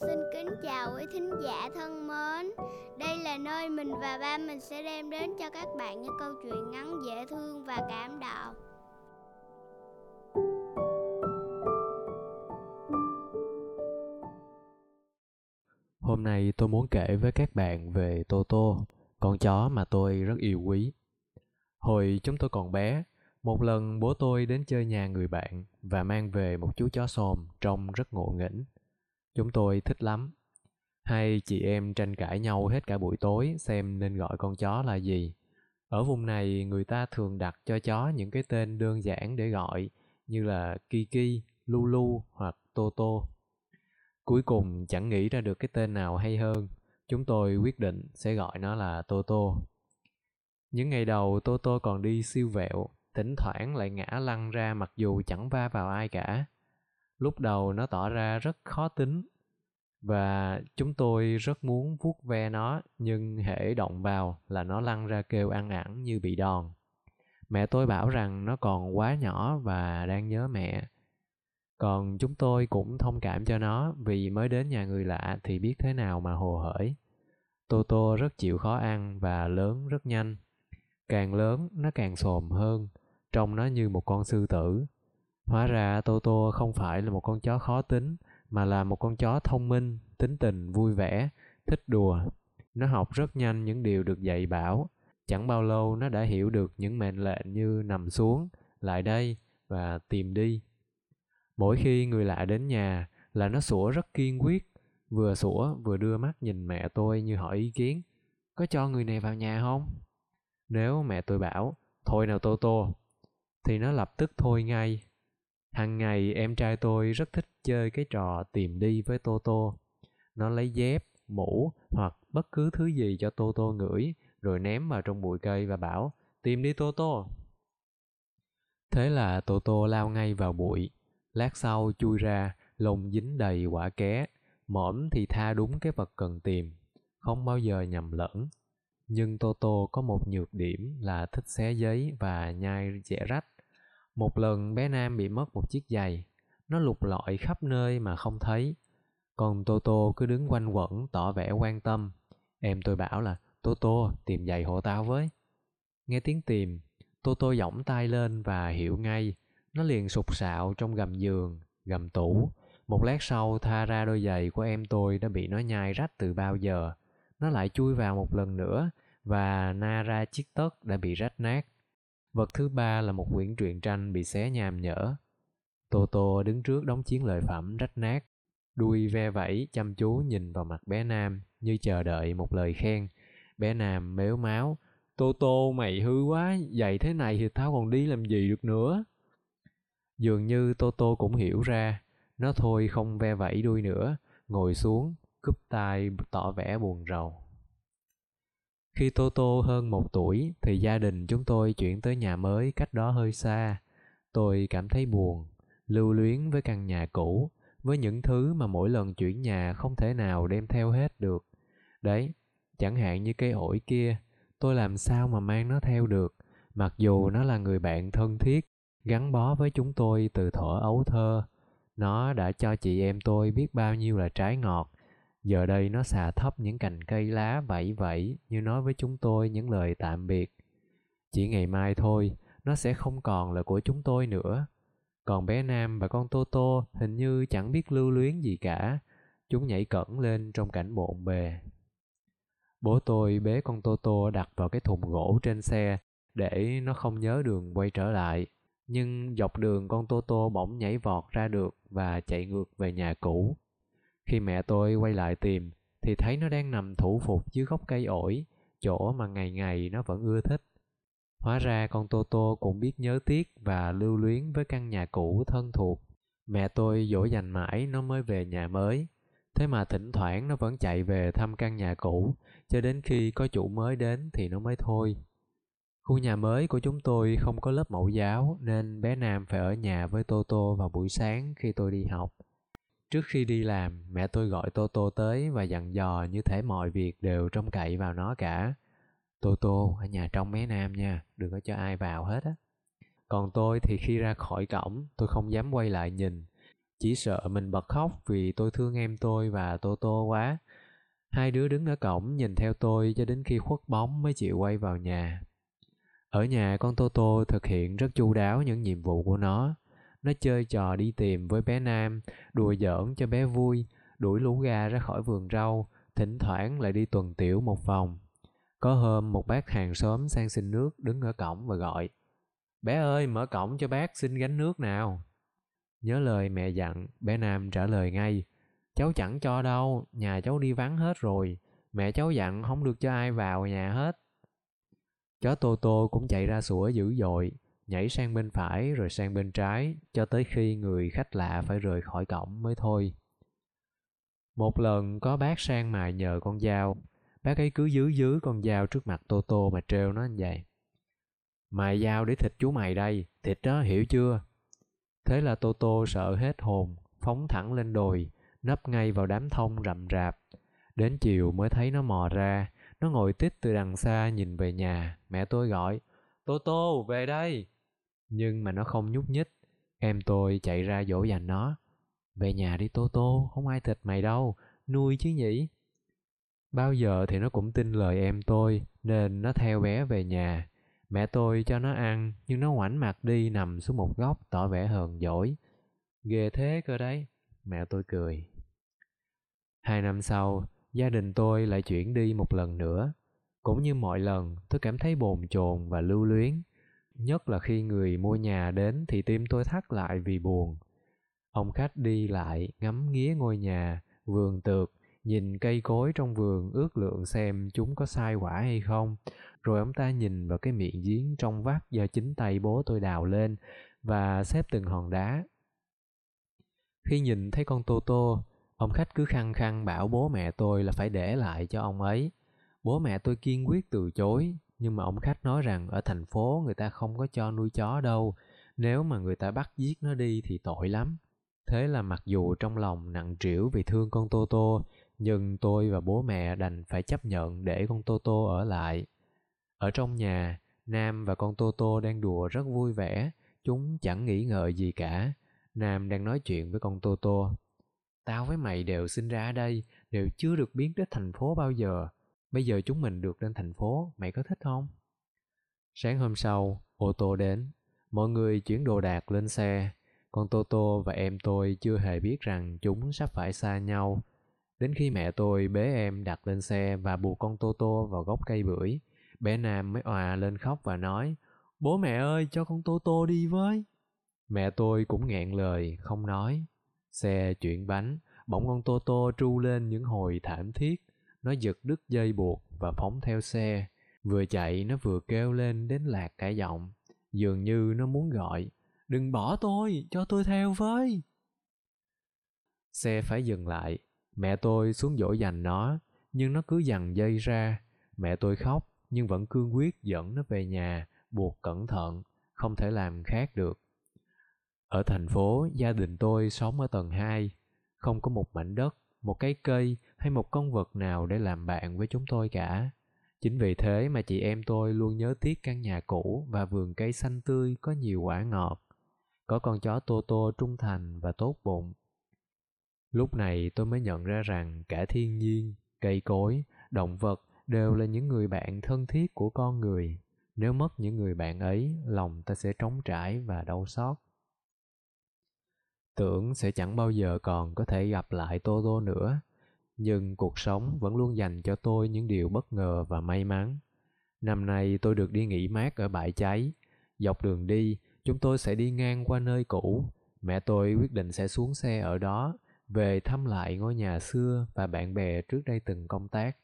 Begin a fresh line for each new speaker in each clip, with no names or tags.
xin kính chào quý thính giả thân mến. Đây là nơi mình và ba mình sẽ đem đến cho các bạn những câu chuyện ngắn dễ thương và cảm động.
Hôm nay tôi muốn kể với các bạn về Toto, con chó mà tôi rất yêu quý. Hồi chúng tôi còn bé, một lần bố tôi đến chơi nhà người bạn và mang về một chú chó xồm trông rất ngộ nghĩnh. Chúng tôi thích lắm. Hai chị em tranh cãi nhau hết cả buổi tối xem nên gọi con chó là gì. Ở vùng này người ta thường đặt cho chó những cái tên đơn giản để gọi như là Kiki, Lulu hoặc Toto. Cuối cùng chẳng nghĩ ra được cái tên nào hay hơn. Chúng tôi quyết định sẽ gọi nó là Toto. Những ngày đầu Toto còn đi siêu vẹo, thỉnh thoảng lại ngã lăn ra mặc dù chẳng va vào ai cả. Lúc đầu nó tỏ ra rất khó tính và chúng tôi rất muốn vuốt ve nó nhưng hễ động vào là nó lăn ra kêu ăn ẳng như bị đòn. Mẹ tôi bảo rằng nó còn quá nhỏ và đang nhớ mẹ. Còn chúng tôi cũng thông cảm cho nó vì mới đến nhà người lạ thì biết thế nào mà hồ hởi. Toto rất chịu khó ăn và lớn rất nhanh. Càng lớn nó càng xồm hơn, trông nó như một con sư tử. Hóa ra Toto không phải là một con chó khó tính, mà là một con chó thông minh, tính tình vui vẻ, thích đùa. Nó học rất nhanh những điều được dạy bảo. Chẳng bao lâu nó đã hiểu được những mệnh lệnh như nằm xuống, lại đây và tìm đi. Mỗi khi người lạ đến nhà là nó sủa rất kiên quyết, vừa sủa vừa đưa mắt nhìn mẹ tôi như hỏi ý kiến. Có cho người này vào nhà không? Nếu mẹ tôi bảo, thôi nào Toto thì nó lập tức thôi ngay. Hằng ngày em trai tôi rất thích chơi cái trò tìm đi với Tô Tô. Nó lấy dép, mũ hoặc bất cứ thứ gì cho Tô Tô ngửi rồi ném vào trong bụi cây và bảo tìm đi Tô Tô. Thế là Tô Tô lao ngay vào bụi. Lát sau chui ra, lông dính đầy quả ké. Mõm thì tha đúng cái vật cần tìm, không bao giờ nhầm lẫn. Nhưng Toto có một nhược điểm là thích xé giấy và nhai dẻ rách. Một lần bé Nam bị mất một chiếc giày. Nó lục lọi khắp nơi mà không thấy. Còn Toto cứ đứng quanh quẩn tỏ vẻ quan tâm. Em tôi bảo là Toto tìm giày hộ tao với. Nghe tiếng tìm, Toto giỏng tay lên và hiểu ngay. Nó liền sụp sạo trong gầm giường, gầm tủ. Một lát sau tha ra đôi giày của em tôi đã bị nó nhai rách từ bao giờ nó lại chui vào một lần nữa và na ra chiếc tất đã bị rách nát. Vật thứ ba là một quyển truyện tranh bị xé nhàm nhở. Tô Tô đứng trước đống chiến lợi phẩm rách nát, đuôi ve vẫy chăm chú nhìn vào mặt bé Nam như chờ đợi một lời khen. Bé Nam mếu máu, Tô Tô mày hư quá, vậy thế này thì tao còn đi làm gì được nữa. Dường như Tô Tô cũng hiểu ra, nó thôi không ve vẫy đuôi nữa, ngồi xuống, cúp tay tỏ vẻ buồn rầu. Khi Toto hơn một tuổi thì gia đình chúng tôi chuyển tới nhà mới cách đó hơi xa. Tôi cảm thấy buồn, lưu luyến với căn nhà cũ, với những thứ mà mỗi lần chuyển nhà không thể nào đem theo hết được. Đấy, chẳng hạn như cây ổi kia, tôi làm sao mà mang nó theo được, mặc dù nó là người bạn thân thiết, gắn bó với chúng tôi từ thuở ấu thơ. Nó đã cho chị em tôi biết bao nhiêu là trái ngọt, Giờ đây nó xà thấp những cành cây lá vẫy vẫy như nói với chúng tôi những lời tạm biệt. Chỉ ngày mai thôi, nó sẽ không còn là của chúng tôi nữa. Còn bé Nam và con Tô Tô hình như chẳng biết lưu luyến gì cả. Chúng nhảy cẩn lên trong cảnh bộn bề. Bố tôi bế con Tô Tô đặt vào cái thùng gỗ trên xe để nó không nhớ đường quay trở lại. Nhưng dọc đường con Tô Tô bỗng nhảy vọt ra được và chạy ngược về nhà cũ. Khi mẹ tôi quay lại tìm, thì thấy nó đang nằm thủ phục dưới gốc cây ổi, chỗ mà ngày ngày nó vẫn ưa thích. Hóa ra con Tô Tô cũng biết nhớ tiếc và lưu luyến với căn nhà cũ thân thuộc. Mẹ tôi dỗ dành mãi nó mới về nhà mới. Thế mà thỉnh thoảng nó vẫn chạy về thăm căn nhà cũ, cho đến khi có chủ mới đến thì nó mới thôi. Khu nhà mới của chúng tôi không có lớp mẫu giáo nên bé Nam phải ở nhà với Tô Tô vào buổi sáng khi tôi đi học. Trước khi đi làm, mẹ tôi gọi Tô Tô tới và dặn dò như thể mọi việc đều trông cậy vào nó cả. Tô Tô ở nhà trong mé Nam nha, đừng có cho ai vào hết á. Còn tôi thì khi ra khỏi cổng, tôi không dám quay lại nhìn, Chỉ sợ mình bật khóc vì tôi thương em tôi và Tô Tô quá. Hai đứa đứng ở cổng nhìn theo tôi cho đến khi khuất bóng mới chịu quay vào nhà. Ở nhà con Tô Tô thực hiện rất chu đáo những nhiệm vụ của nó. Nó chơi trò đi tìm với bé Nam, đùa giỡn cho bé vui, đuổi lũ gà ra khỏi vườn rau, thỉnh thoảng lại đi tuần tiểu một vòng. Có hôm một bác hàng xóm sang xin nước đứng ở cổng và gọi. Bé ơi, mở cổng cho bác xin gánh nước nào. Nhớ lời mẹ dặn, bé Nam trả lời ngay. Cháu chẳng cho đâu, nhà cháu đi vắng hết rồi. Mẹ cháu dặn không được cho ai vào nhà hết. Chó Tô Tô cũng chạy ra sủa dữ dội, nhảy sang bên phải rồi sang bên trái, cho tới khi người khách lạ phải rời khỏi cổng mới thôi. Một lần có bác sang mài nhờ con dao, bác ấy cứ giữ giữ con dao trước mặt Tô Tô mà trêu nó như vậy. Mài dao để thịt chú mày đây, thịt đó hiểu chưa? Thế là Tô Tô sợ hết hồn, phóng thẳng lên đồi, nấp ngay vào đám thông rậm rạp. Đến chiều mới thấy nó mò ra, nó ngồi tít từ đằng xa nhìn về nhà, mẹ tôi gọi, Tô Tô, về đây. Nhưng mà nó không nhúc nhích, em tôi chạy ra dỗ dành nó. Về nhà đi Tô Tô, không ai thịt mày đâu, nuôi chứ nhỉ. Bao giờ thì nó cũng tin lời em tôi, nên nó theo bé về nhà. Mẹ tôi cho nó ăn, nhưng nó ngoảnh mặt đi nằm xuống một góc tỏ vẻ hờn dỗi. Ghê thế cơ đấy, mẹ tôi cười. Hai năm sau, gia đình tôi lại chuyển đi một lần nữa. Cũng như mọi lần, tôi cảm thấy bồn chồn và lưu luyến. Nhất là khi người mua nhà đến thì tim tôi thắt lại vì buồn. Ông khách đi lại, ngắm nghía ngôi nhà, vườn tược, nhìn cây cối trong vườn ước lượng xem chúng có sai quả hay không. Rồi ông ta nhìn vào cái miệng giếng trong vắt do chính tay bố tôi đào lên và xếp từng hòn đá. Khi nhìn thấy con Tô Tô, ông khách cứ khăng khăng bảo bố mẹ tôi là phải để lại cho ông ấy. Bố mẹ tôi kiên quyết từ chối, nhưng mà ông khách nói rằng ở thành phố người ta không có cho nuôi chó đâu, nếu mà người ta bắt giết nó đi thì tội lắm. Thế là mặc dù trong lòng nặng trĩu vì thương con Tô Tô, nhưng tôi và bố mẹ đành phải chấp nhận để con Tô Tô ở lại. Ở trong nhà, Nam và con Tô Tô đang đùa rất vui vẻ, chúng chẳng nghĩ ngợi gì cả. Nam đang nói chuyện với con Tô Tô. Tao với mày đều sinh ra ở đây, đều chưa được biến đến thành phố bao giờ. Bây giờ chúng mình được lên thành phố, mày có thích không? Sáng hôm sau, ô tô đến. Mọi người chuyển đồ đạc lên xe. còn toto và em tôi chưa hề biết rằng chúng sắp phải xa nhau. Đến khi mẹ tôi bế em đặt lên xe và buộc con toto vào gốc cây bưởi, bé Nam mới òa lên khóc và nói, Bố mẹ ơi, cho con toto đi với. Mẹ tôi cũng nghẹn lời, không nói. Xe chuyển bánh, bỗng con toto tru lên những hồi thảm thiết. Nó giật đứt dây buộc và phóng theo xe. Vừa chạy nó vừa kêu lên đến lạc cả giọng. Dường như nó muốn gọi, đừng bỏ tôi, cho tôi theo với. Xe phải dừng lại, mẹ tôi xuống dỗ dành nó, nhưng nó cứ dằn dây ra. Mẹ tôi khóc, nhưng vẫn cương quyết dẫn nó về nhà, buộc cẩn thận, không thể làm khác được. Ở thành phố, gia đình tôi sống ở tầng 2, không có một mảnh đất, một cái cây hay một con vật nào để làm bạn với chúng tôi cả. Chính vì thế mà chị em tôi luôn nhớ tiếc căn nhà cũ và vườn cây xanh tươi có nhiều quả ngọt. Có con chó Tô Tô trung thành và tốt bụng. Lúc này tôi mới nhận ra rằng cả thiên nhiên, cây cối, động vật đều là những người bạn thân thiết của con người. Nếu mất những người bạn ấy, lòng ta sẽ trống trải và đau xót. Tưởng sẽ chẳng bao giờ còn có thể gặp lại Tô Tô nữa, nhưng cuộc sống vẫn luôn dành cho tôi những điều bất ngờ và may mắn. Năm nay tôi được đi nghỉ mát ở bãi cháy. Dọc đường đi, chúng tôi sẽ đi ngang qua nơi cũ. Mẹ tôi quyết định sẽ xuống xe ở đó, về thăm lại ngôi nhà xưa và bạn bè trước đây từng công tác.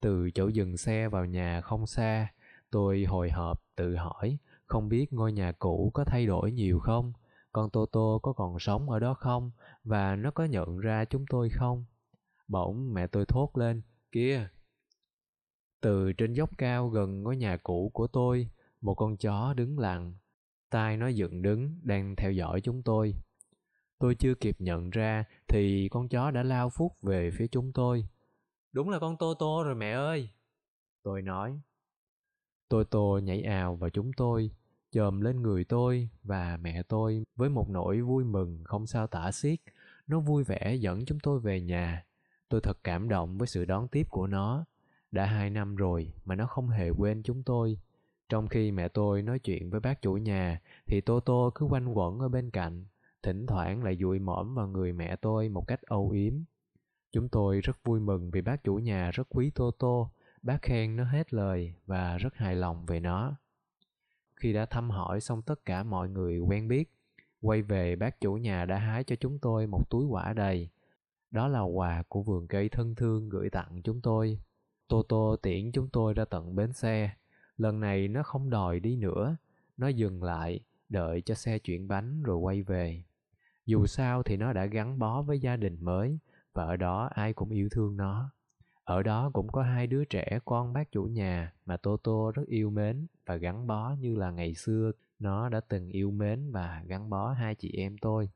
Từ chỗ dừng xe vào nhà không xa, tôi hồi hộp tự hỏi không biết ngôi nhà cũ có thay đổi nhiều không, con toto có còn sống ở đó không và nó có nhận ra chúng tôi không. Bỗng mẹ tôi thốt lên, kia! Từ trên dốc cao gần ngôi nhà cũ của tôi, một con chó đứng lặng, tai nó dựng đứng đang theo dõi chúng tôi. Tôi chưa kịp nhận ra thì con chó đã lao phút về phía chúng tôi. Đúng là con Tô Tô rồi mẹ ơi! Tôi nói. Tô Tô nhảy ào vào chúng tôi. chồm lên người tôi và mẹ tôi với một nỗi vui mừng không sao tả xiết. Nó vui vẻ dẫn chúng tôi về nhà. Tôi thật cảm động với sự đón tiếp của nó. Đã hai năm rồi mà nó không hề quên chúng tôi. Trong khi mẹ tôi nói chuyện với bác chủ nhà thì tô tô cứ quanh quẩn ở bên cạnh, thỉnh thoảng lại dụi mõm vào người mẹ tôi một cách âu yếm. Chúng tôi rất vui mừng vì bác chủ nhà rất quý tô tô bác khen nó hết lời và rất hài lòng về nó. Khi đã thăm hỏi xong tất cả mọi người quen biết, quay về bác chủ nhà đã hái cho chúng tôi một túi quả đầy. Đó là quà của vườn cây thân thương gửi tặng chúng tôi. Toto tiễn chúng tôi ra tận bến xe. Lần này nó không đòi đi nữa, nó dừng lại, đợi cho xe chuyển bánh rồi quay về. Dù sao thì nó đã gắn bó với gia đình mới và ở đó ai cũng yêu thương nó. Ở đó cũng có hai đứa trẻ con bác chủ nhà mà Toto rất yêu mến và gắn bó như là ngày xưa nó đã từng yêu mến và gắn bó hai chị em tôi.